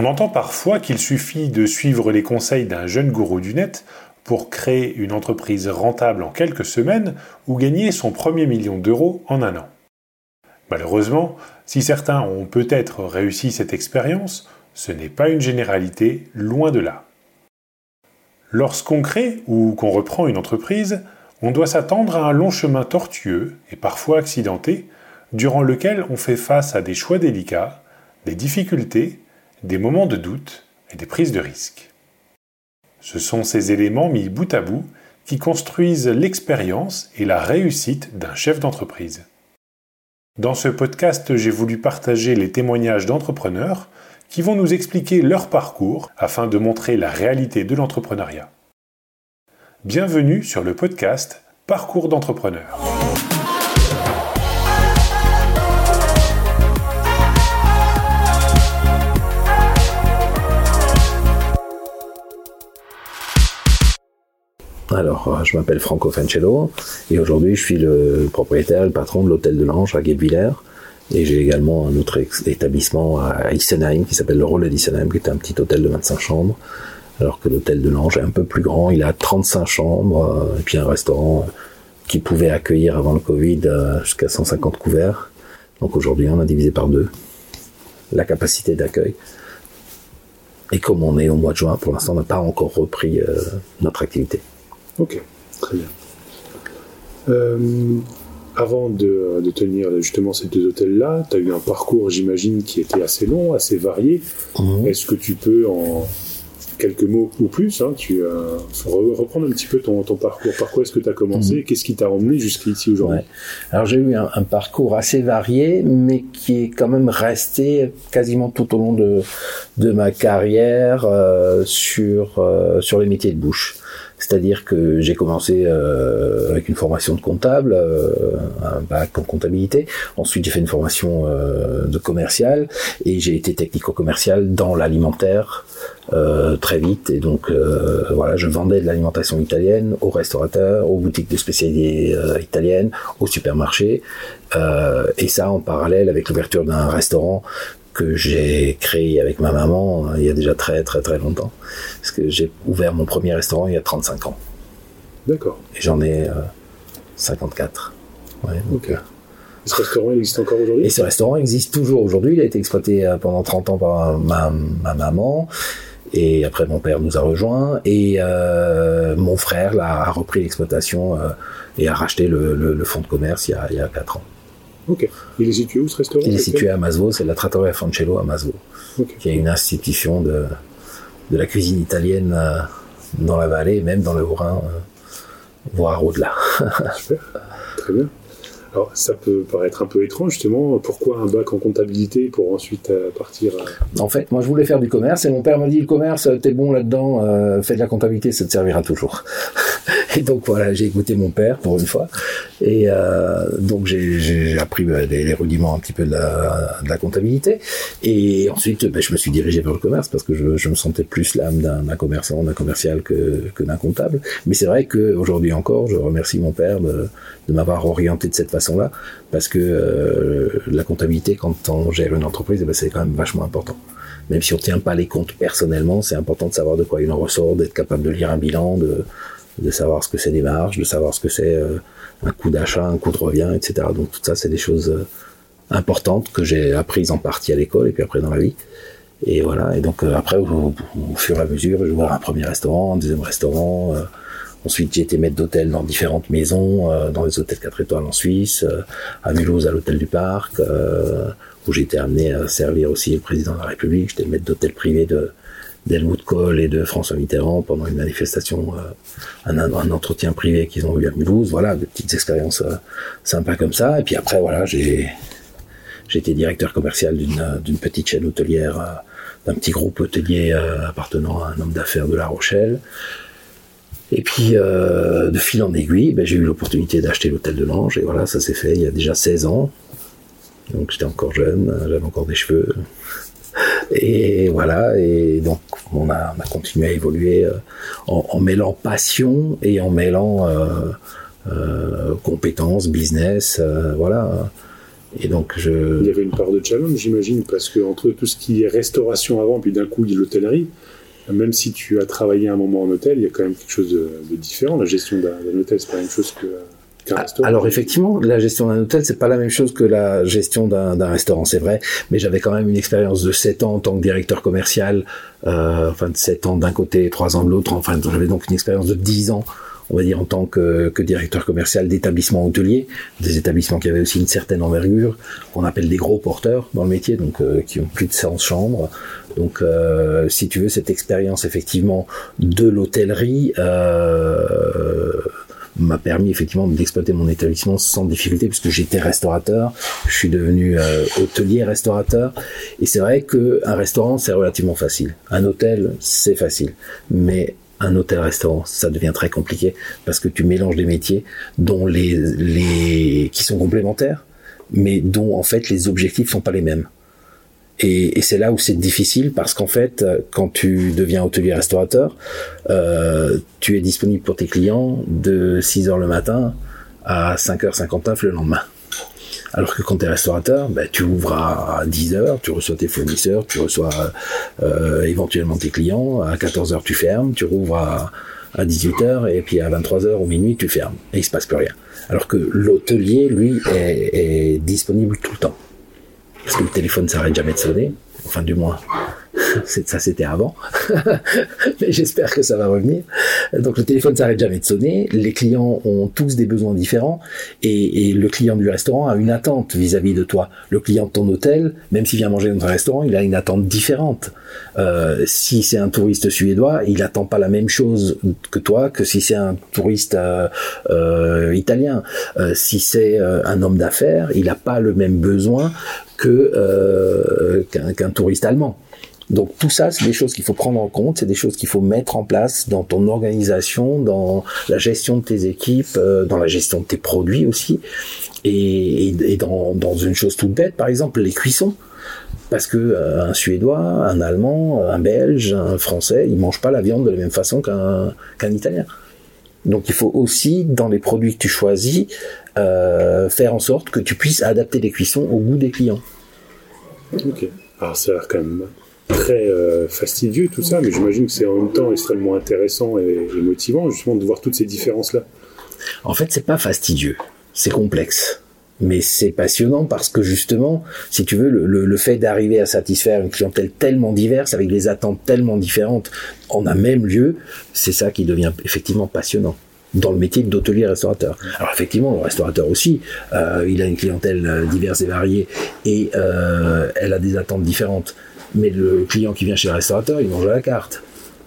On entend parfois qu'il suffit de suivre les conseils d'un jeune gourou du net pour créer une entreprise rentable en quelques semaines ou gagner son premier million d'euros en un an. Malheureusement, si certains ont peut-être réussi cette expérience, ce n'est pas une généralité, loin de là. Lorsqu'on crée ou qu'on reprend une entreprise, on doit s'attendre à un long chemin tortueux et parfois accidenté, durant lequel on fait face à des choix délicats, des difficultés, des moments de doute et des prises de risques. Ce sont ces éléments mis bout à bout qui construisent l'expérience et la réussite d'un chef d'entreprise. Dans ce podcast, j'ai voulu partager les témoignages d'entrepreneurs qui vont nous expliquer leur parcours afin de montrer la réalité de l'entrepreneuriat. Bienvenue sur le podcast Parcours d'entrepreneur. Alors, euh, je m'appelle Franco Fancello et aujourd'hui je suis le propriétaire le patron de l'hôtel de l'Ange à Guebwiller. Et j'ai également un autre établissement à Isenheim qui s'appelle le Relais d'Isenheim, qui est un petit hôtel de 25 chambres. Alors que l'hôtel de l'Ange est un peu plus grand, il a 35 chambres, euh, et puis un restaurant euh, qui pouvait accueillir avant le Covid jusqu'à 150 couverts. Donc aujourd'hui, on a divisé par deux la capacité d'accueil. Et comme on est au mois de juin, pour l'instant, on n'a pas encore repris notre activité. Ok, très bien. Euh, avant de, tenir justement ces deux hôtels-là, tu as eu un parcours, j'imagine, qui était assez long, assez varié. Mhm. Est-ce que tu peux, en quelques mots ou plus, hein, tu, euh, reprendre un petit peu ton, parcours? Par quoi est-ce que tu as commencé? Mhm. Qu'est-ce qui t'a emmené jusqu'ici aujourd'hui? Alors j'ai eu un, parcours assez varié, mais qui est quand même resté quasiment tout au long de, de ma carrière euh, sur, sur les métiers de bouche. C'est-à-dire que j'ai commencé euh, avec une formation de comptable, euh, un bac en comptabilité. Ensuite, j'ai fait une formation euh, de commercial et j'ai été technico-commercial dans l'alimentaire très vite. Et donc, voilà, je vendais de l'alimentation italienne aux restaurateurs, aux boutiques de spécialité italiennes, aux supermarchés. et ça en parallèle avec l'ouverture d'un restaurant que j'ai créé avec ma maman euh, il y a déjà très très très longtemps. Parce que j'ai ouvert mon premier restaurant il y a 35 ans. D'accord. Et j'en ai 54. Euh, ouais, donc, euh, ce restaurant existe encore aujourd'hui? Et ce restaurant existe toujours aujourd'hui. Il a été exploité pendant 30 ans par ma, maman. Et après, mon père nous a rejoints. Et mon frère a repris l'exploitation et a racheté le, fonds de commerce il y, a, il y a 4 ans. Ok. Il est situé où ce restaurant Il est situé à Masvo, c'est la Trattoria Fancello à Masvo, qui est une institution de, de la cuisine italienne euh, dans la vallée, même dans le Haut-Rhin, euh, voire au-delà. Super, très bien. Alors, ça peut paraître un peu étrange, justement. Pourquoi un bac en comptabilité pour ensuite euh, partir En fait, moi, je voulais faire du commerce et mon père m'a dit le commerce, t'es bon là-dedans, euh, fais de la comptabilité, ça te servira toujours. et donc, voilà, j'ai écouté mon père pour une fois. Et euh, donc, j'ai appris bah, les, rudiments un petit peu de la, comptabilité. Et ensuite, bah, je me suis dirigé vers le commerce parce que je, me sentais plus l'âme d'un commerçant, d'un commercial que, d'un comptable. Mais c'est vrai qu'aujourd'hui encore, je remercie mon père de, de m'avoir orienté de cette façon-là, parce que euh, la comptabilité, quand on gère une entreprise, eh ben, c'est quand même vachement important. Même si on tient pas les comptes personnellement, c'est important de savoir de quoi il en ressort, d'être capable de lire un bilan, de, de savoir ce que c'est des marges, de savoir ce que c'est euh, un coût d'achat, un coût de revient, etc. Donc tout ça, c'est des choses euh, importantes que j'ai apprises en partie à l'école et puis après dans la vie. Et voilà. Et donc après, au, fur et à mesure, je vais voir un premier restaurant, un deuxième restaurant. Ensuite, j'ai été maître d'hôtel dans différentes maisons, euh, dans les hôtels 4 étoiles en Suisse, euh, à Mulhouse à l'hôtel du Parc, euh, où j'ai été amené à servir aussi le président de la République. J'étais maître d'hôtel privé de d'Helmut Kohl et de François Mitterrand pendant une manifestation, un, un, entretien privé qu'ils ont eu à Mulhouse. Voilà, de petites expériences sympas comme ça. Et puis après, voilà, j'ai été directeur commercial d'une d'une petite chaîne hôtelière, d'un petit groupe hôtelier appartenant à un homme d'affaires de La Rochelle. Et puis, euh, de fil en aiguille, ben, j'ai eu l'opportunité d'acheter l'hôtel de l'Ange. Et voilà, ça s'est fait il y a déjà 16 ans. Donc j'étais encore jeune, j'avais encore des cheveux. Et voilà, et donc on a, on a continué à évoluer euh, en, mêlant passion et en mêlant euh, compétences, business, voilà. Et donc je. Il y avait une part de challenge, j'imagine, parce que entre tout ce qui est restauration avant, puis d'un coup il y a l'hôtellerie, même si tu as travaillé un moment en hôtel, il y a quand même quelque chose de, différent. La gestion d'un hôtel, c'est pas la même chose que qu'un Ah, restaurant. Alors effectivement, la gestion d'un hôtel, c'est pas la même chose que la gestion d'un d'un restaurant, c'est vrai. Mais j'avais quand même une expérience de 7 ans en tant que directeur commercial, euh, enfin de 7 ans d'un côté, 3 ans de l'autre. Enfin, j'avais donc une expérience de 10 ans, on va dire en tant que, directeur commercial d'établissements hôteliers, des établissements qui avaient aussi une certaine envergure, qu'on appelle des gros porteurs dans le métier, donc euh, qui ont plus de 100 chambres. Donc, euh, si tu veux, cette expérience effectivement de l'hôtellerie. Euh, m'a permis effectivement d'exploiter mon établissement sans difficulté puisque j'étais restaurateur, je suis devenu euh, hôtelier restaurateur et c'est vrai que un restaurant c'est relativement facile, un hôtel c'est facile, mais un hôtel-restaurant, ça devient très compliqué parce que tu mélanges des métiers dont les, les qui sont complémentaires, mais dont en fait les objectifs sont pas les mêmes. Et, c'est là où c'est difficile parce qu'en fait, quand tu deviens hôtelier restaurateur, euh, tu es disponible pour tes clients de 6 heures le matin à 5h59 le lendemain. Alors que quand tu es restaurateur, ben, tu ouvres à 10 heures, tu reçois tes fournisseurs, tu reçois euh, éventuellement tes clients, à 14 heures tu fermes, tu rouvres à, à 18 heures et puis à 23 heures ou minuit tu fermes et il se passe plus rien. Alors que l'hôtelier, lui, est, est disponible tout le temps parce que le téléphone s'arrête jamais de sonner, enfin du moins ça c'était avant, mais j'espère que ça va revenir. Donc le téléphone s'arrête jamais de sonner, les clients ont tous des besoins différents et, le client du restaurant a une attente vis-à-vis de toi. Le client de ton hôtel, même s'il vient manger dans un restaurant, il a une attente différente. Euh, si c'est un touriste suédois, il attend pas la même chose que toi que si c'est un touriste euh, euh, italien. Si c'est un homme d'affaires, il n'a pas le même besoin qu'un touriste allemand. Donc tout ça, c'est des choses qu'il faut prendre en compte, c'est des choses qu'il faut mettre en place dans ton organisation, dans la gestion de tes équipes, euh, dans la gestion de tes produits aussi, et, dans, une chose toute bête, par exemple les cuissons. Parce que euh, un Suédois, un Allemand, un Belge, un Français, ils mangent pas la viande de la même façon qu'un qu'un Italien. Donc il faut aussi, dans les produits que tu choisis, euh, faire en sorte que tu puisses adapter les cuissons au goût des clients. Ok. Alors ça a l'air quand même très euh, fastidieux tout ça, mais j'imagine que c'est en même temps extrêmement intéressant et, motivant justement de voir toutes ces différences-là. En fait, c'est pas fastidieux, c'est complexe. Mais c'est passionnant parce que justement, si tu veux, le, fait d'arriver à satisfaire une clientèle tellement diverse, avec des attentes tellement différentes, en un même lieu, c'est ça qui devient effectivement passionnant dans le métier d'hôtelier restaurateur. Alors effectivement, le restaurateur aussi, euh, il a une clientèle euh, diverse et variée et elle a des attentes différentes. Mais le client qui vient chez le restaurateur, il mange à la carte.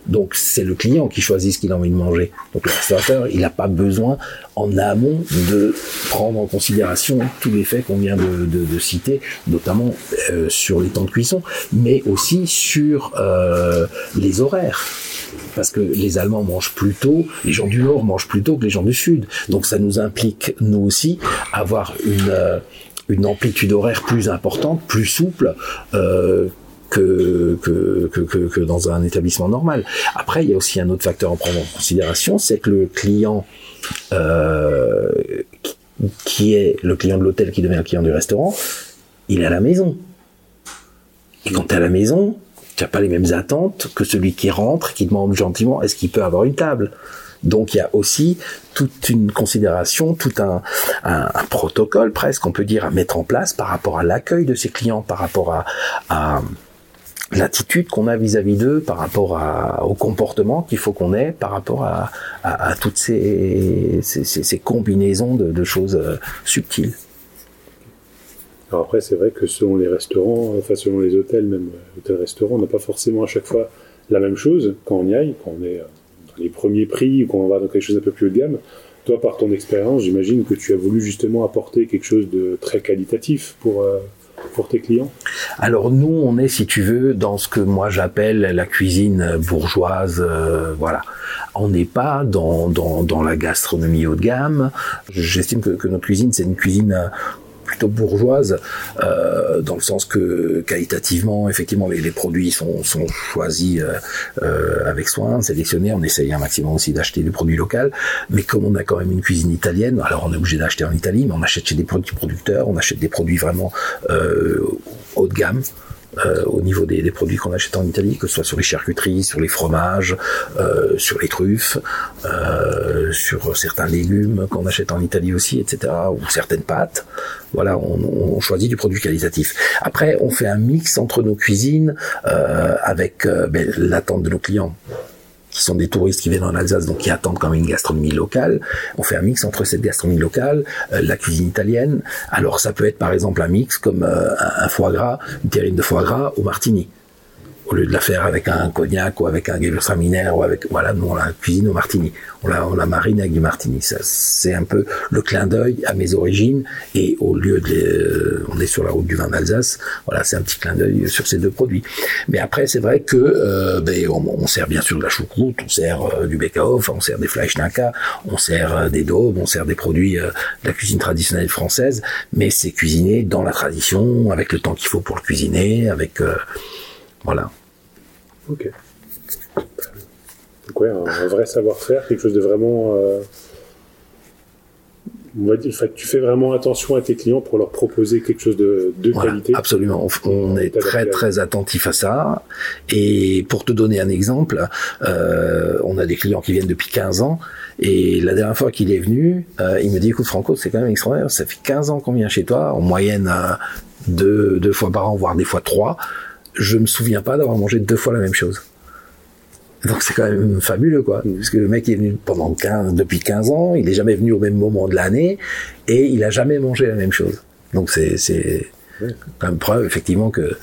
Donc c'est le client qui choisit ce qu'il a envie de manger. Donc le restaurateur, il n'a pas besoin en amont de prendre en considération tous les faits qu'on vient de, citer, notamment euh, sur les temps de cuisson, mais aussi sur euh, les horaires. Parce que les Allemands mangent plus tôt, les gens du Nord mangent plus tôt que les gens du Sud. Donc ça nous implique, nous aussi, avoir une, euh, une amplitude horaire plus importante, plus souple, que, dans un établissement normal. Après, il y a aussi un autre facteur à prendre en considération, c'est que le client euh, qui- est le client de l'hôtel qui devient le client du restaurant, il est à la maison. Et quand tu es à la maison, tu n'as pas les mêmes attentes que celui qui rentre, qui demande gentiment est-ce qu'il peut avoir une table? Donc il y a aussi toute une considération, tout un, un, un protocole presque, on peut dire, à mettre en place par rapport à l'accueil de ses clients, par rapport à l'attitude qu'on a vis-à-vis d'eux, par rapport au comportement qu'il faut qu'on ait, par rapport à, toutes ces, combinaisons de, choses euh, subtiles. Alors après, c'est vrai que selon les restaurants, enfin selon les hôtels, même euh, hôtels-restaurants, on n'a pas forcément à chaque fois la même chose quand on y aille, quand on est euh, dans les premiers prix ou quand on va dans quelque chose un peu plus haut de gamme. Toi, par ton expérience, j'imagine que tu as voulu justement apporter quelque chose de très qualitatif pour, tes clients? Alors nous, on est, si tu veux, dans ce que moi j'appelle la cuisine bourgeoise, euh, voilà. On n'est pas dans, la gastronomie haut de gamme. J'estime que, notre cuisine, c'est une cuisine plutôt bourgeoise, euh, dans le sens que qualitativement, effectivement, les, produits sont, sont choisis euh, euh, avec soin, sélectionnés. On essaye un maximum aussi d'acheter du produit local, mais comme on a quand même une cuisine italienne, alors on est obligé d'acheter en Italie, mais on achète chez des produits producteurs, on achète des produits vraiment haut de gamme. Euh, au niveau des, produits qu'on achète en Italie, que ce soit sur les charcuteries, sur les fromages, euh, sur les truffes, euh, sur certains légumes qu'on achète en Italie aussi, etc., ou certaines pâtes. Voilà, on, choisit du produit qualitatif. Après, on fait un mix entre nos cuisines avec ben, l'attente de nos clients qui sont des touristes qui viennent en Alsace, donc qui attendent quand même une gastronomie locale. On fait un mix entre cette gastronomie locale, euh, la cuisine italienne. Alors ça peut être par exemple un mix comme euh, un foie gras, une terrine de foie gras au martini au lieu de la faire avec un cognac ou avec un gewürztraminer ou avec voilà nous on la cuisine au martini. On la on la marine avec du martini. Ça c'est un peu le clin d'œil à mes origines et au lieu de euh, on est sur la route du vin d'Alsace. Voilà c'est un petit clin d'œil sur ces deux produits. Mais après c'est vrai que euh, ben, on, sert bien sûr de la choucroute on sert euh, du bekaof on sert des fleischnaka on sert des daubes on sert des produits de la cuisine traditionnelle française. Mais c'est cuisiné dans la tradition avec le temps qu'il faut pour le cuisiner avec voilà. Ok. Donc ouais, un, vrai savoir-faire, quelque chose de vraiment... Euh, on va dire, tu fais vraiment attention à tes clients pour leur proposer quelque chose de, de qualité. Absolument, on, est très très attentif à ça. Et pour te donner un exemple, euh, on a des clients qui viennent depuis 15 ans. Et la dernière fois qu'il est venu, euh, il me dit, écoute Franco, c'est quand même extraordinaire, ça fait 15 ans qu'on vient chez toi, en moyenne deux, deux fois par an, voire des fois trois je me souviens pas d'avoir mangé deux fois la même chose. Donc c'est quand même fabuleux, quoi. Parce que le mec est venu pendant 15, depuis 15 ans, il est jamais venu au même moment de l'année, et il a jamais mangé la même chose. Donc c'est, quand même preuve, effectivement, que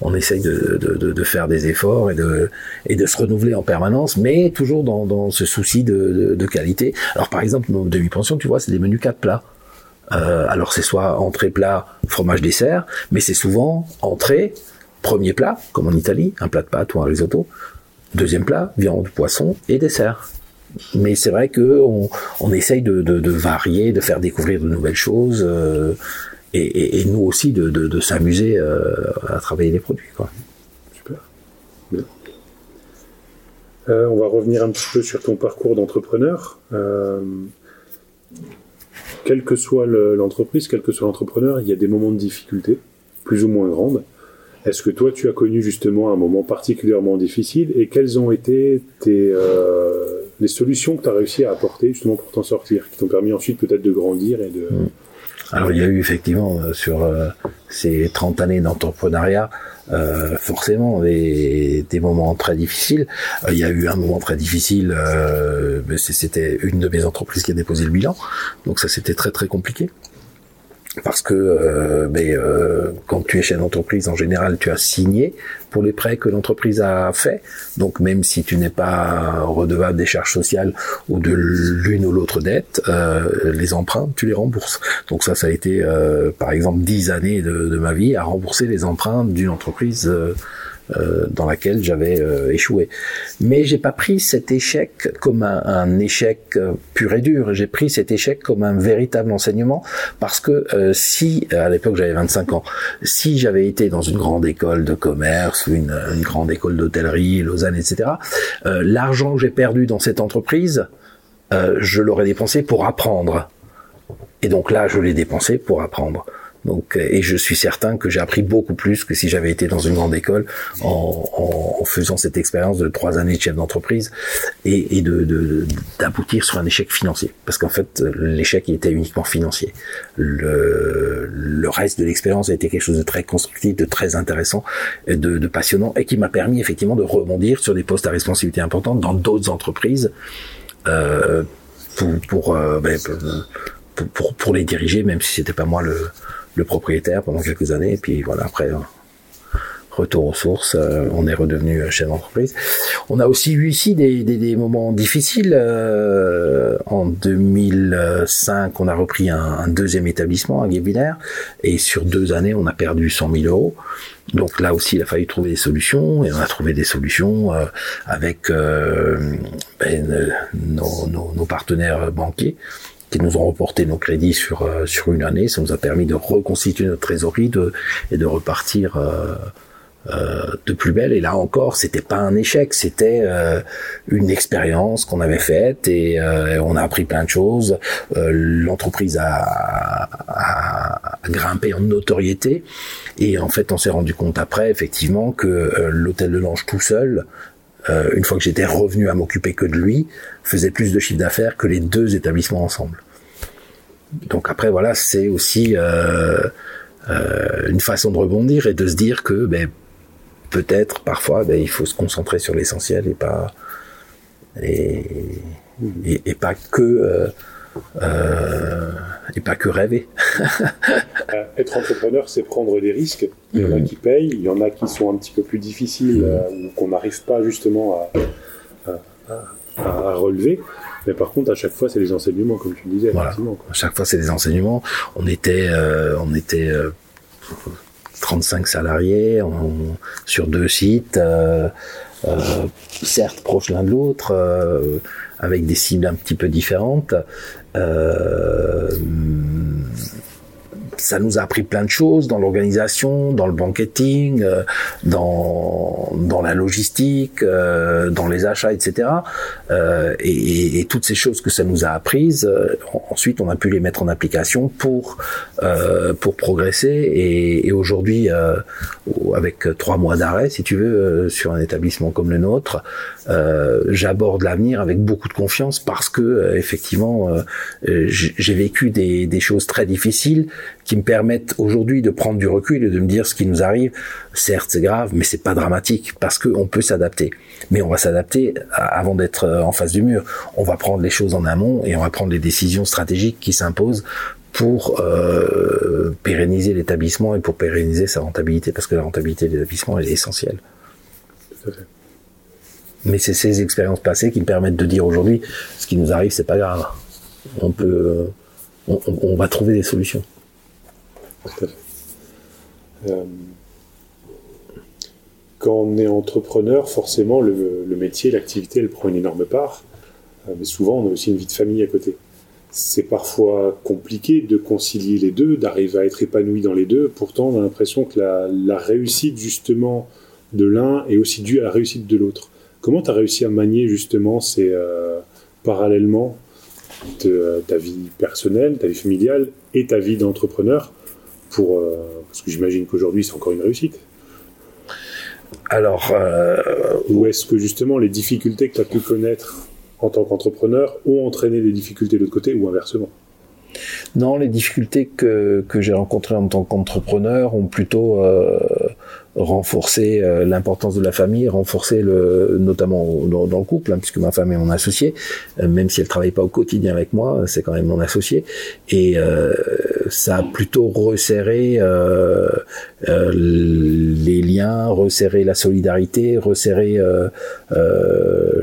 on essaye de, de, de, faire des efforts et de, et de se renouveler en permanence, mais toujours dans, dans ce souci de, de, qualité. Alors par exemple, nos demi-pensions, tu vois, c'est des menus quatre plats. Euh, alors c'est soit entrée, plat, fromage, dessert, mais c'est souvent entrée, Premier plat, comme en Italie, un plat de pâtes ou un risotto. Deuxième plat, viande, poisson et dessert. Mais c'est vrai que on, essaye de, varier, de faire découvrir de nouvelles choses, euh, et, nous aussi de, s'amuser euh, à travailler les produits. Super. Euh, on va revenir un petit peu sur ton parcours d'entrepreneur. quelle que soit l'entreprise, quel que soit l'entrepreneur, il y a des moments de difficulté, plus ou moins grandes. Est-ce que toi, tu as connu justement un moment particulièrement difficile et quelles ont été euh, les solutions que tu as réussi à apporter justement pour t'en sortir, qui t'ont permis ensuite peut-être de grandir et de... Mm. Alors il y a eu effectivement euh, sur euh, ces 30 années d'entrepreneuriat forcément des, moments très difficiles. il y a eu un moment très difficile, c'était une de mes entreprises qui a déposé le bilan, donc ça c'était très très compliqué parce que euh, euh, quand tu es chef d'entreprise, en général, tu as signé pour les prêts que l'entreprise a fait. Donc même si tu n'es pas redevable des charges sociales ou de l'une ou l'autre dette, euh, les emprunts, tu les rembourses. Donc ça, ça a été, par exemple, dix années de, de, ma vie à rembourser les emprunts d'une entreprise euh, dans laquelle j'avais euh, échoué. Mais j'ai pas pris cet échec comme un, échec euh, pur et dur. J'ai pris cet échec comme un véritable enseignement parce que si à l'époque j'avais 25 ans, si j'avais été dans une grande école de commerce ou une, une grande école d'hôtellerie, Lausanne, etc., l'argent que j'ai perdu dans cette entreprise, je l'aurais dépensé pour apprendre. Et donc là, je l'ai dépensé pour apprendre. Donc, euh, et je suis certain que j'ai appris beaucoup plus que si j'avais été dans une grande école en, en, faisant cette expérience de trois années de chef d'entreprise et, et de d'aboutir sur un échec financier. Parce qu'en fait, l'échec était uniquement financier. Le, le reste de l'expérience a été quelque chose de très constructif, de très intéressant, de, de passionnant et qui m'a permis effectivement de rebondir sur des postes à responsabilité importante dans d'autres entreprises euh, pour pour, euh, ben, pour, pour, pour les diriger, même si c'était pas moi le le propriétaire pendant quelques années. Et puis voilà, après, euh, retour aux sources, euh, on est redevenu euh, chef d'entreprise. On a aussi eu ici des, moments difficiles. en 2005, on a repris un, deuxième étabbissement à Guébinaire, et sur deux années, on a perdu 100 000 euros. Donc là aussi, il a fallu trouver des solutions, et on a trouvé des solutions avec ben, nos, partenaires banquiers qui nous ont reporté nos crédits sur euh, sur une année. Ça nous a permis de reconstituer notre trésorerie de, et de repartir euh, euh, de plus belle. Et là encore, c'était pas un échec, c'était une expérience qu'on avait faite et on a appris plein de choses. L'entreprise a, a, grimpé en notoriété et en fait, on s'est rendu compte après, effectivement, que l'hôtel de l'Ange tout seul euh, une fois que j'étais revenu à m'occuper que de lui, faisait plus de chiffre d'affaires que les deux établissements ensemble. Donc après, voilà, c'est aussi euh, euh, une façon de rebondir et de se dire que ben, peut-être parfois ben, il faut se concentrer sur l'essentiel et pas et, et, pas que euh, et pas que rêver. Euh, être entrepreneur, c'est prendre des risques. Il y en a mhm. qui payent, il y en a qui sont un petit peu plus difficiles, mhm. euh, ou qu'on n'arrive pas justement à, relever. Mais par contre, à chaque fois, c'est des enseignements, comme tu disais. À chaque fois, c'est des enseignements. On était, on était 35 salariés sur deux sites, certes proches l'un de l'autre avec des cibles un petit peu différentes. Euh, ça nous a appris plein de choses dans l'organisation, dans le banqueting, euh, dans dans la logistique, euh, dans les achats, etc. Euh, et, et, toutes ces choses que ça nous a apprises, ensuite on a pu les mettre en application pour pour progresser. Et, et aujourd'hui, avec trois mois d'arrêt, si tu veux, sur un établissement comme le nôtre, j'aborde l'avenir avec beaucoup de confiance parce que effectivement, j'ai vécu des, des choses très difficiles qui me permettent aujourd'hui de prendre du recul et de me dire ce qui nous arrive. Certes, c'est grave, mais c'est pas dramatique parce qu'on peut s'adapter. Mais on va s'adapter avant d'être euh, en face du mur. On va prendre les choses en amont et on va prendre les décisions stratégiques qui s'imposent pour euh, pérenniser l'établissement et pour pérenniser sa rentabilité, parce que la rentabilité de l'établissement est essentielle. Mais c'est ces expériences passées qui me permettent de dire aujourd'hui, ce qui nous arrive, c'est pas grave. On peut, on va trouver des solutions. Euh, quand on est entrepreneur, forcément, le, métier, l'activité, elle prend une énorme part. Euh, mais souvent, on a aussi une vie de famille à côté. C'est parfois compliqué de concilier les deux, d'arriver à être épanoui dans les deux. Pourtant, on a l'impression que la, réussite, justement, de l'un est aussi due à la réussite de l'autre. Comment tu as réussi à manier, justement, ces, euh, parallèlement de, ta vie personnelle, ta vie familiale et ta vie d'entrepreneur pour euh, parce que j'imagine qu'aujourd'hui c'est encore une réussite. Alors, euh, ou est-ce que justement les difficultés que tu as pu connaître en tant qu'entrepreneur ont entraîné des difficultés de l'autre côté ou inversement? Non, les difficultés que, que j'ai rencontrées en tant qu'entrepreneur ont plutôt euh, renforcer euh, l'importance de la famille, renforcer le, notamment dans, le couple, hein, puisque ma femme est mon associée, euh, même si elle travaille pas au quotidien avec moi, c'est quand même mon associé, et ça a plutôt resserré les liens, resserré la solidarité, resserré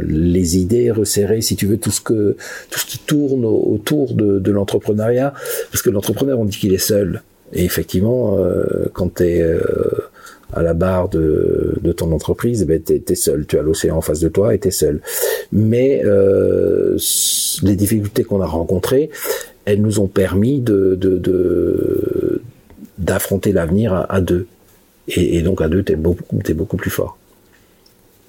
les idées, resserré, si tu veux, tout ce que tout ce qui tourne autour de, de l'entrepreneuriat, parce que l'entrepreneur, on dit qu'il est seul. Et effectivement, quand tu es à la barre de, de ton entreprise, eh ben t'es es seul. Tu as l'océan en face de toi et t'es seul. Mais euh, les difficultés qu'on a rencontrées, elles nous ont permis de d'affronter de, l'avenir à, deux. Et, donc à deux, t'es beaucoup, beaucoup plus fort.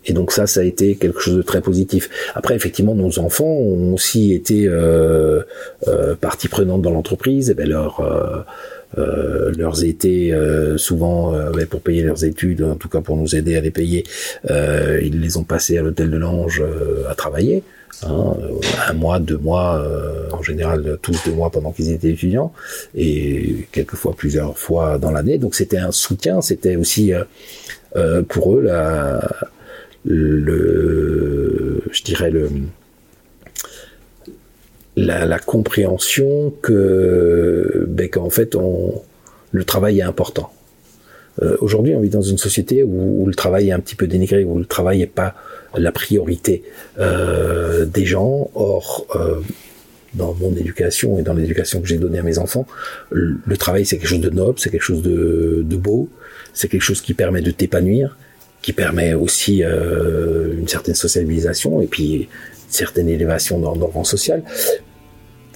Et donc ça, ça a été quelque chose de très positif. Après, effectivement, nos enfants ont aussi été euh, euh, partie prenante dans l'entreprise. Et ben leur euh, euh, leurs étés, euh, souvent euh, pour payer leurs études, en tout cas pour nous aider à les payer, ils les ont passés à l'hôtel de l'Ange à travailler. Hein, un mois, deux mois, en général tous deux mois pendant qu'ils étaient étudiants, et quelquefois plusieurs fois dans l'année. Donc c'était un soutien, c'était aussi pour eux la, le, je dirais le, la, compréhension que ben, qu'en fait on, le travail est important. Euh, Aujourd'hui, on vit dans une société où, où, le travail est un petit peu dénigré, où le travail n'est pas la priorité euh, des gens. Or, euh, dans mon éducation et dans l'éducation que j'ai donnée à mes enfants, le, travail c'est quelque chose de noble, c'est quelque chose de, beau, c'est quelque chose qui permet de t'épanouir, qui permet aussi euh, une certaine socialisation et puis une certaine élévation dans le rang social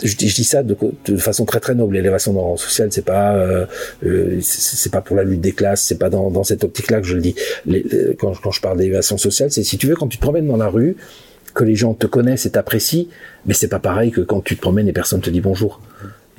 je dis, ça de, façon très très noble. L'élévation dans le rang social, c'est pas euh, euh c'est pas pour la lutte des classes, c'est pas dans, cette optique-là que je le dis. Quand, quand je parle d'élévation sociale, c'est si tu veux quand tu te promènes dans la rue, que les gens te connaissent et t'apprécient, mais c'est pas pareil que quand tu te promènes et personne te dit bonjour.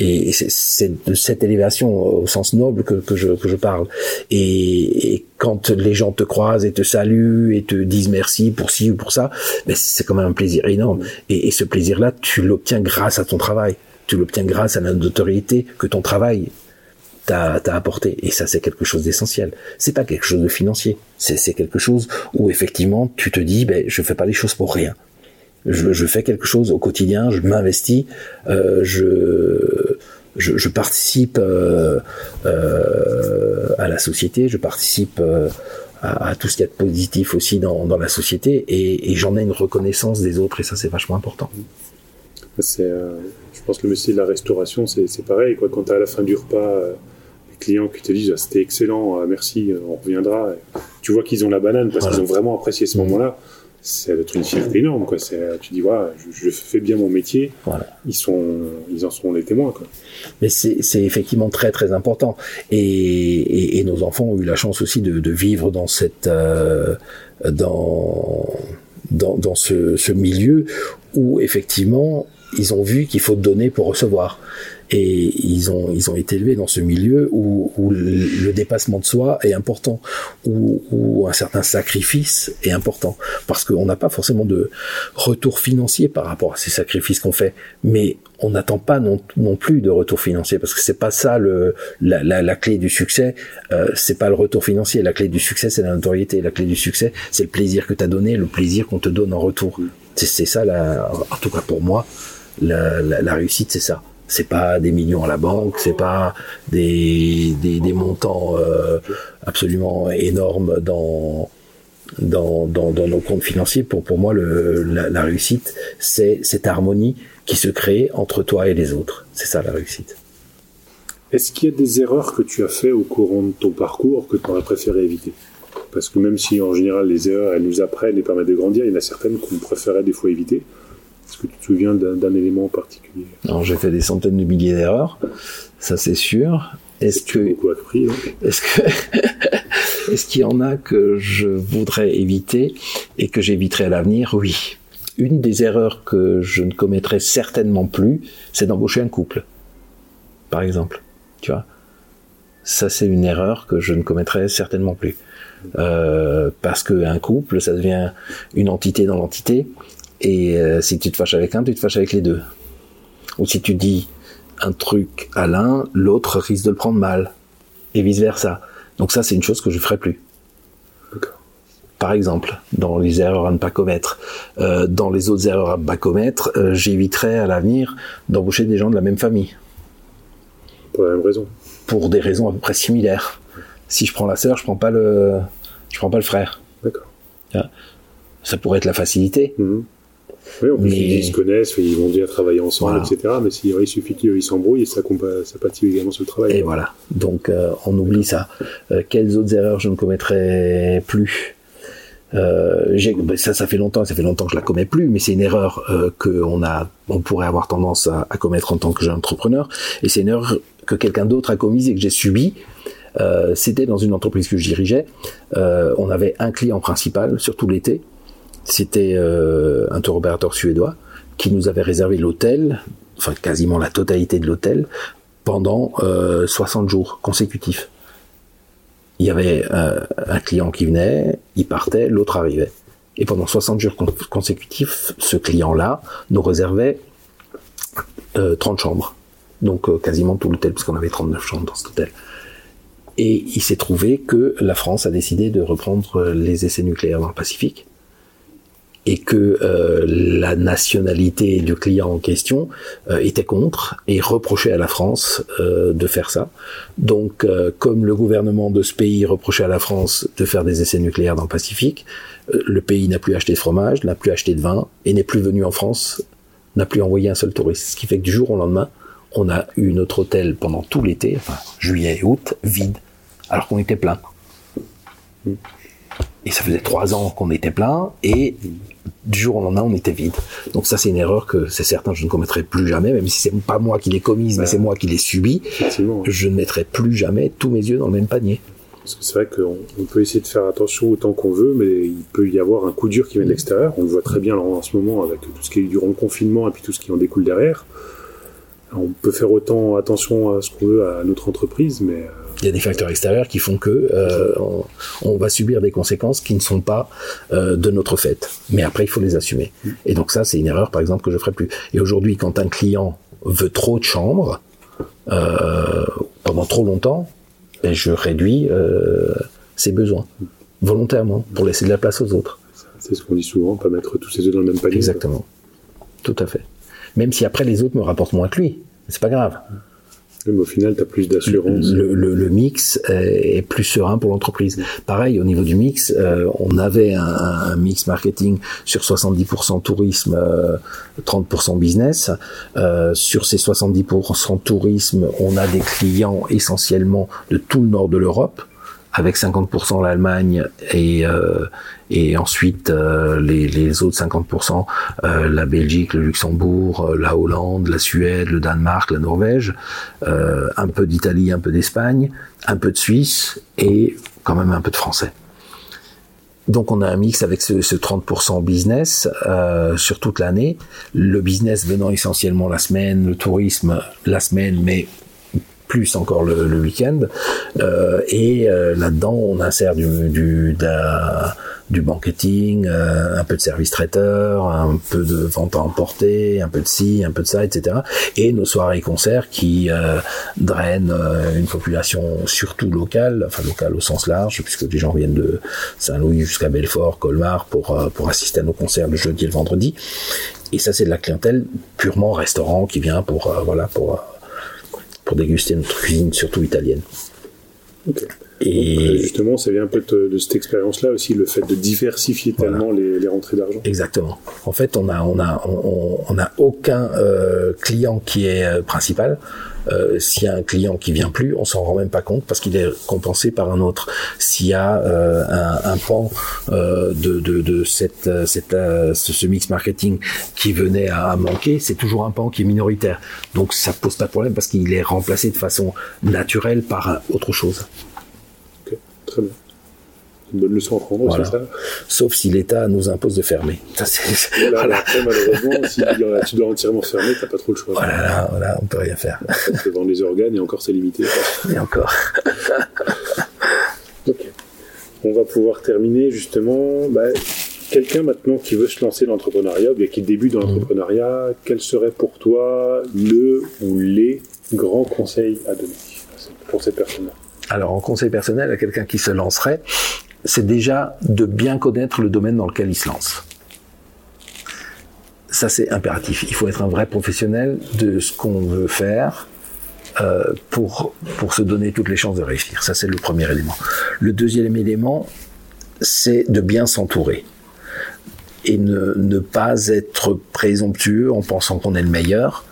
Et c'est de cette élévation au sens noble que, je, parle. Et, quand les gens te croisent et te saluent et te disent merci pour ci ou pour ça, ben c'est quand même un plaisir énorme. Et, et ce plaisir-là, tu l'obtiens grâce à ton travail. Tu l'obtiens grâce à la notoriété que ton travail t'a apporté. Et ça, c'est quelque chose d'essentiel. C'est pas quelque chose de financier. C'est quelque chose où effectivement, tu te dis, ben, je fais pas les choses pour rien. Je, je fais quelque chose au quotidien, je m'investis, euh, je, je, je, participe euh, euh, à la société, je participe à, à, tout ce qu'il y a de positif aussi dans, dans la société, et, et j'en ai une reconnaissance des autres, et ça c'est vachement important. C'est, je pense que le métier de la restauration, c'est, pareil. Quoi. Quand tu à la fin du repas les clients qui te disent ah, c'était excellent, merci, on reviendra, tu vois qu'ils ont la banane parce qu'ils ont vraiment apprécié ce moment-là c'est être une fierté énorme quoi. C'est tu dis voilà je, je, fais bien mon métier. Voilà. ils sont ils en seront les témoins quoi. Mais c'est c'est effectivement très très important. Et, et, et, nos enfants ont eu la chance aussi de, de vivre dans cette euh, dans dans, dans ce, ce milieu où effectivement ils ont vu qu'il faut donner pour recevoir et ils ont ils ont été élevés dans ce milieu où, où le dépassement de soi est important où, où un certain sacrifice est important. Parce qu'on n'a pas forcément de retour financier par rapport à ces sacrifices qu'on fait. Mais on n'attend pas non, non plus de retour financier parce que c'est pas ça le la, la, la clé du succès. Euh, c'est pas le retour financier. La clé du succès c'est la notoriété. La clé du succès c'est le plaisir que tu as donné le plaisir qu'on te donne en retour. C'est ça la, en tout cas pour moi la, la, la réussite c'est ça c'est pas des millions à la banque, c'est pas des, des, montants euh, absolument énormes dans, dans, dans, nos comptes financiers. Pour, pour moi, la réussite, c'est cette harmonie qui se crée entre toi et les autres. C'est ça la réussite. Est-ce qu'il y a des erreurs que tu as fait au courant de ton parcours que tu aurais préféré éviter? Parce que même si en général les erreurs, elles nous apprennent et permettent de grandir, il y en a certaines qu'on préférait des fois éviter. Est-ce que tu te souviens d'un élément en particulier? Alors j'ai fait des centaines de milliers d'erreurs, ça c'est sûr. Est-ce que appris Est-ce que est-ce qu'il y en a que je voudrais éviter et que j'éviterai à l'avenir? Oui. Une des erreurs que je ne commettrai certainement plus, c'est d'embaucher un couple. Par exemple, tu vois? Ça c'est une erreur que je ne commettrai certainement plus. Euh, parce qu'un couple, ça devient une entité dans l'entité, et euh, si tu te fâches avec un, tu te fâches avec les deux. Ou si tu dis un truc à l'un, l'autre risque de le prendre mal. Et vice versa. Donc ça, c'est une chose que je ferai plus. Par exemple, dans les erreurs à ne pas commettre, euh, dans les autres erreurs à ne pas commettre, euh, j'éviterai à l'avenir d'embaucher des gens de la même famille. Pour la même raison. Pour des raisons à peu près similaires. Si je prends la sœur, je prends pas le, je prends pas le frère. D'accord. Ça pourrait être la facilité. Mmh. Oui, en plus, mais... ils se connaissent, ils vont bien travailler ensemble, voilà. etc. Mais si, il suffit qu'ils s'embrouillent et ça, ça pâtit également sur le travail. Et voilà. Donc, euh, on oublie ça. Euh, quelles autres erreurs je ne commettrai plus? Euh, ben, ça, ça fait longtemps, ça fait longtemps que je la commets plus, mais c'est une erreur euh, qu'on a, on pourrait avoir tendance à, à commettre en tant que jeune entrepreneur, et c'est une erreur que quelqu'un d'autre a commise et que j'ai subie. Euh, C'était dans une entreprise que je dirigeais. On avait un client principal sur tout l'été, c'était euh, un tour opérateur suédois qui nous avait réservé l'hôtel, enfin quasiment la totalité de l'hôtel, pendant euh, 60 jours consécutifs. Il y avait euh, un client qui venait, il partait, l'autre arrivait. Et pendant 60 jours consécutifs, ce client-là nous réservait 30 euh, chambres. Donc euh, quasiment tout l'hôtel, puisqu'on avait 39 chambres dans cet hôtel. Et il s'est trouvé que la France a décidé de reprendre les essais nucléaires dans le Pacifique et que euh, la nationalité du client en question euh, était contre et reprochait à la France euh, de faire ça. Donc, euh, comme le gouvernement de ce pays reprochait à la France de faire des essais nucléaires dans le Pacifique, euh, le pays n'a plus acheté de fromage, n'a plus acheté de vin et n'est plus venu en France, n'a plus envoyé un seul touriste. Ce qui fait que du jour au lendemain, on a eu notre hôtel pendant tout l'été, enfin juillet et août, vide, alors qu'on était plein. Et ça faisait trois ans qu'on était plein, et du jour au lendemain, on était vide. Donc ça, c'est une erreur que c'est certain, je ne commettrai plus jamais, même si c'est pas moi qui l'ai commise, mais c'est moi qui l'ai subie. Je ne mettrai plus jamais tous mes yeux dans le même panier. Parce que c'est vrai qu'on peut essayer de faire attention autant qu'on veut, mais il peut y avoir un coup dur qui vient de l'extérieur. On le voit très bien en ce moment avec tout ce qui est durant le confinement et puis tout ce qui en découle derrière. On peut faire autant attention à ce qu'on veut à notre entreprise, mais euh, il y a des facteurs extérieurs qui font que euh, on, va subir des conséquences qui ne sont pas euh, de notre fait. Mais après, il faut les assumer. Et donc ça, c'est une erreur, par exemple, que je ferai plus. Et aujourd'hui, quand un client veut trop de chambres euh, pendant trop longtemps, ben, je réduis ses besoins volontairement pour laisser de la place aux autres. C'est ce qu'on dit souvent, pas mettre tous ses œufs dans le même panier. Exactement. Tout à fait. Même si après les autres me rapportent moins que lui, c'est pas grave. Mais au final, tu as plus d'assurance. Le, le, le, mix est plus serein pour l'entreprise. Pareil, au niveau du mix, euh, on avait un, un, mix marketing sur 70% tourisme, 30% euh, business. Euh, sur ces 70% tourisme, on a des clients essentiellement de tout le nord de l'Europe avec 50% l'Allemagne et euh, ensuite euh, les, autres 50% euh, la Belgique, le Luxembourg, la Hollande, la Suède, le Danemark, la Norvège, un peu d'Italie, un peu d'Espagne, un peu de Suisse et quand même un peu de français. Donc on a un mix avec ce, ce 30% business sur toute l'année. Le business venant essentiellement la semaine, le tourisme la semaine, mais plus encore le, week-end. Euh, et euh, là-dedans, on insère du, du, du marketing, euh, un peu de service traiteur, un peu de vente à emporter, un peu de ci, un peu de ça, etc. Et nos soirées concerts qui drainent une population surtout locale, enfin locale au sens large, puisque les gens viennent de Saint-Louis jusqu'à Belfort, Colmar pour pour assister à nos concerts le jeudi et le vendredi. Et ça, c'est de la clientèle purement restaurant qui vient pour voilà pour pour déguster notre cuisine, surtout italienne. Et justement, ça vient un peu de, cette expérience-là aussi, le fait de diversifier tellement les, rentrées d'argent. Exactement. En fait, on a on a on, a aucun euh, client qui est euh, principal. Euh, s'il y a un client qui vient plus, on s'en rend même pas compte parce qu'il est compensé par un autre. S'il y a euh, un, pan euh, de, ce mix marketing qui venait à, manquer, c'est toujours un pan qui est minoritaire. Donc ça pose pas de problème parce qu'il est remplacé de façon naturelle par autre chose. Ok, très bien une bonne leçon à prendre, c'est ça Sauf si l'État nous impose de fermer. Ça, voilà, Après, malheureusement, si tu dois entièrement fermer, t'as pas trop le choix. Voilà, voilà, on peut rien faire. Tu peux vendre les organes et encore c'est limité. Et encore. ok. On va pouvoir terminer justement. Bah, Quelqu'un maintenant qui veut se lancer dans l'entrepreneuriat, bien qui débute dans l'entrepreneuriat, quel serait pour toi le ou les grands conseils à donner pour cette personne-là Alors, en conseil personnel à quelqu'un qui se lancerait, c'est déjà de bien connaître le domaine dans lequel il se lance. Ça, c'est impératif. Il faut être un vrai professionnel de ce qu'on veut faire euh, pour, pour se donner toutes les chances de réussir. Ça, c'est le premier élément. Le deuxième élément, c'est de bien s'entourer et ne, ne pas être présomptueux en pensant qu'on est le meilleur.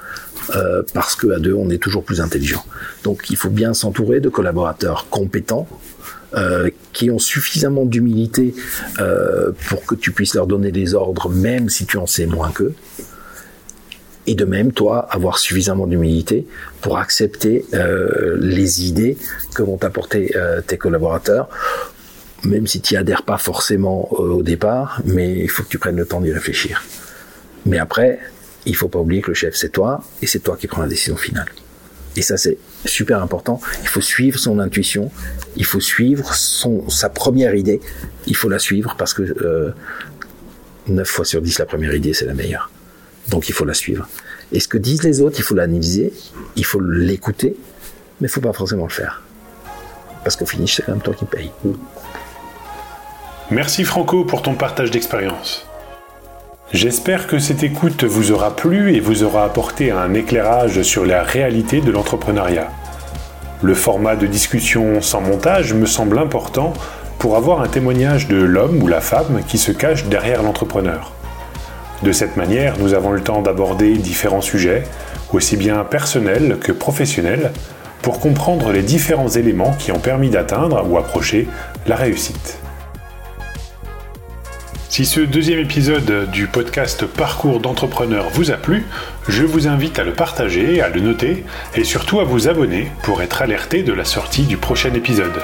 Euh, parce qu'à deux, on est toujours plus intelligent. Donc il faut bien s'entourer de collaborateurs compétents, euh, qui ont suffisamment d'humilité euh, pour que tu puisses leur donner des ordres, même si tu en sais moins qu'eux. Et de même, toi, avoir suffisamment d'humilité pour accepter euh, les idées que vont t'apporter tes collaborateurs, même si tu n'y adhères pas forcément au départ, mais il faut que tu prennes le temps d'y réfléchir. Mais après, il faut pas oublier que le chef, c'est toi, et c'est toi qui prends la décision finale. Et ça, c'est super important. Il faut suivre son intuition. Il faut suivre son, sa première idée. Il faut la suivre parce que euh, 9 fois sur 10, la première idée, c'est la meilleure. Donc il faut la suivre. Et ce que disent les autres, il faut l'analyser, il faut l'écouter, mais il faut pas forcément le faire. Parce qu'au finish, c'est quand même toi qui paye. Merci Franco pour ton partage d'expérience. J'espère que cette écoute vous aura plu et vous aura apporté un éclairage sur la réalité de l'entrepreneuriat. Le format de discussion sans montage me semble important pour avoir un témoignage de l'homme ou la femme qui se cache derrière l'entrepreneur. De cette manière, nous avons le temps d'aborder différents sujets, aussi bien personnels que professionnels, pour comprendre les différents éléments qui ont permis d'atteindre ou approcher la réussite. Si ce deuxième épisode du podcast Parcours d'entrepreneur vous a plu, je vous invite à le partager, à le noter et surtout à vous abonner pour être alerté de la sortie du prochain épisode.